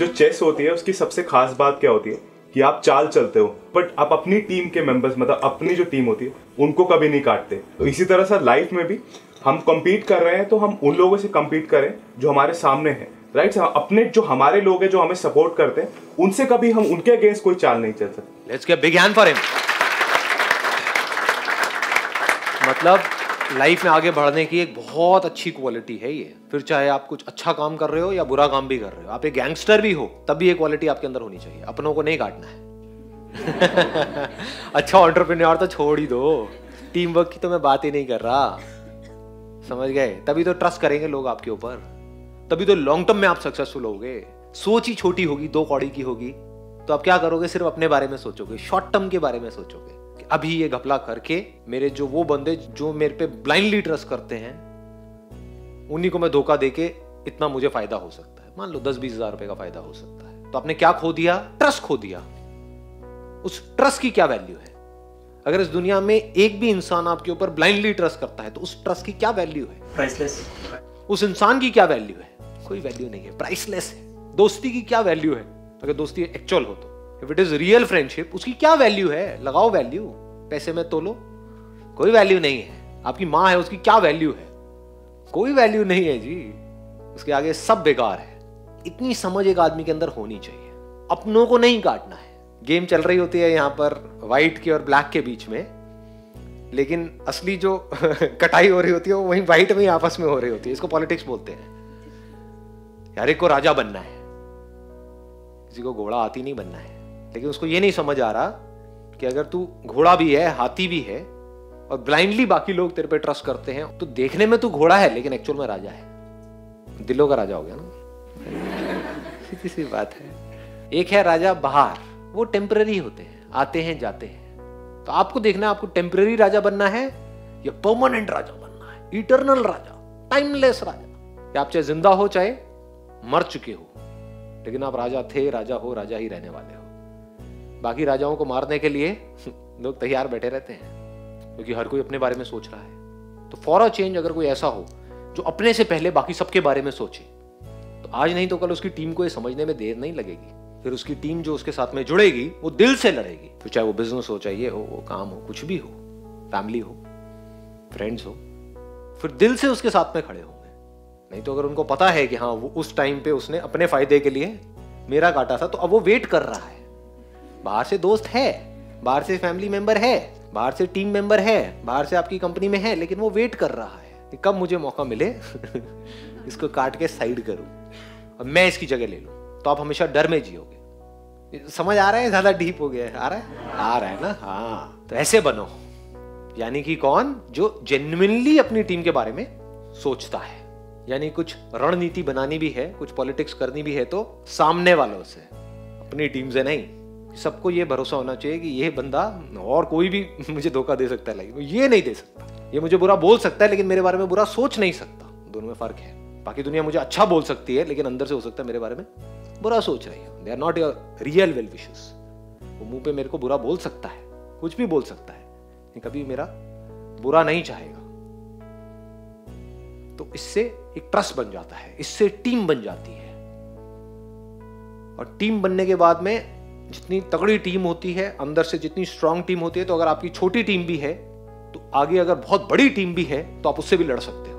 जो चेस होती है, उसकी सबसे खास बात क्या होती है? कि आप चाल चलते हो बट आप अपनी टीम के मेंबर्स मतलब अपनी जो टीम होती है, उनको कभी नहीं काटते। तो इसी तरह से लाइफ में भी हम compete कर रहे हैं तो हम उन लोगों से compete करें जो हमारे सामने हैं। Right right? अपने जो हमारे लोग हैं, जो हमें सपोर्ट करते हैं, उनसे कभी हम उनके अगेंस्ट कोई चाल नहीं चल सकते। Let's get big hand for him मतलब लाइफ में आगे बढ़ने की एक बहुत अच्छी क्वालिटी है ये। फिर चाहे आप कुछ अच्छा काम कर रहे हो या बुरा काम भी कर रहे हो, आप एक गैंगस्टर भी हो, तब भी ये क्वालिटी आपके अंदर होनी चाहिए। अपनों को नहीं काटना है। अच्छा ऑन्टरप्रेन्योर तो छोड़ ही दो। टीम वर्क की तो मैं बात ही नहीं कर रहा। समझ गए? तभी तो ट्रस्ट करेंगे लोग आपके ऊपर। तभी तो लॉन्ग टर्म में आप सक्सेसफुल होगे। सोच ही छोटी होगी, दो कौड़ी की होगी। तो आप क्या करोगे? सिर्फ़ अपने बारे में सोचोगे शॉर्ट टर्म के बारे में सोचोगे। कि अभी ये घपला करके मेरे जो वो बंदे जो मेरे पे ब्लाइंडली ट्रस्ट करते हैं उन्हीं को मैं धोखा देके इतना मुझे फ़ायदा हो सकता है। मान लो दस बीस हज़ार रुपए का फ़ायदा हो सकता है। तो आपने क्या खो दिया? ट्रस्ट खो दिया। उस ट्रस्ट की क्या वैल्यू है? अगर इस दुनिया में एक भी इंसान आपके ऊपर ब्लाइंडली ट्रस्ट करता है तो उस ट्रस्ट की क्या वैल्यू है? प्राइसलेस उस इंसान की क्या वैल्यू है? कोई वैल्यू नहीं है। प्राइसलेस है। दोस्ती की क्या वैल्यू है? अगर दोस्ती एक्चुअल हो तो। If it is real friendship उसकी क्या वैल्यू है? लगाओ वैल्यू पैसे में तोलो. कोई वैल्यू नहीं है. आपकी माँ है, उसकी क्या वैल्यू है? कोई वैल्यू नहीं है जी. उसके आगे सब बेकार है. इतनी समझ एक आदमी के अंदर होनी चाहिए. अपनों को नहीं काटना है. गेम चल रही होती है यहाँ पर व्हाइट के और ब्लैक के बीच में. लेकिन असली जो कटाई हो रही होती है, वो वहीं व्हाइट में ही आपस में हो रही होती है. इसको पॉलिटिक्स बोलते हैं. यार एक को राजा बनना है. किसी को घोड़ा आती नहीं बनना है. लेकिन उसको ये नहीं समझ आ रहा कि अगर तू घोड़ा भी है, हाथी भी है और ब्लाइंडली बाकी लोग तेरे पे ट्रस्ट करते हैं तो देखने में तू घोड़ा है, लेकिन एक्चुअल में राजा है। दिलों का राजा हो गया ना? सीधी सी बात है। एक है राजा बाहर, वो टेम्पररी होते हैं, आते हैं, जाते हैं। तो आपको देखना आपको टेम्पररी राजा बनना है या परमानेंट राजा बनना है? इटरनल राजा टाइमलेस राजा। या आप चाहे ज़िंदा हो, चाहे मर चुके हो। लेकिन आप राजा थे, राजा हो, राजा ही रहने वाले हो। बाकी राजाओं को मारने के लिए लोग तैयार बैठे रहते हैं, क्योंकि हर कोई अपने बारे में सोच रहा है। तो फॉर अ चेंज अगर कोई ऐसा हो, जो अपने से पहले बाकी सबके बारे में सोचे तो आज नहीं तो कल उसकी टीम को ये समझने में देर नहीं लगेगी। फिर उसकी टीम जो उसके साथ में जुड़ेगी, वो दिल से लड़ेगी। फिर चाहे वो बिज़नेस हो, चाहे ये हो, वो काम हो, कुछ भी हो फैमिली हो फ्रेंड्स हो, फिर दिल से उसके साथ में खड़े होंगे। नहीं तो अगर उनको पता है कि हाँ वो उस टाइम पे उसने अपने फ़ायदे के लिए मेरा काटा था तो अब वो वेट कर रहा है। बाहर से दोस्त है, बाहर से फैमिली मेंबर है, बाहर से टीम मेंबर है, बाहर से आपकी कंपनी में है, लेकिन वो वेट कर रहा है कि कब मुझे मौका मिले, इसको काट के साइड करूँ और मैं इसकी जगह ले लूँ। तो आप हमेशा डर में जियोगे। समझ आ रहा है? ज़्यादा डीप हो गया है। आ रहा है? आ रहा है ना? हाँ। तो ऐसे बनो। यानी कि कौन? जो जेन्युइनली अपनी टीम के बारे में सोचता है। यानी कुछ रणनीति बनानी भी है, कुछ पॉलिटिक्स करनी भी है तो सामने वालों से, अपनी टीम से नहीं। सबको ये भरोसा होना चाहिए कि ये बंदा और कोई भी मुझे धोखा दे सकता है लेकिन ये नहीं दे सकता। ये मुझे बुरा बोल सकता है, लेकिन मेरे बारे में बुरा सोच नहीं सकता। दोनों में फ़र्क है। बाकी दुनिया मुझे अच्छा बोल सकती है, लेकिन अंदर से हो सकता है मेरे बारे में बुरा सोच रही है। They are not your real well wishes वो मुँह पे मेरे को बुरा बोल सकता है, कुछ भी बोल सकता है कभी मेरा बुरा नहीं चाहेगा। तो इससे एक ट्रस्ट बन जाता है, इससे टीम बन जाती है। और टीम बनने के बाद में जितनी तगड़ी टीम होती है, अंदर से जितनी स्ट्रांग टीम होती है तो अगर आपकी छोटी टीम भी है तो आगे अगर बहुत बड़ी टीम भी है तो आप उससे भी लड़ सकते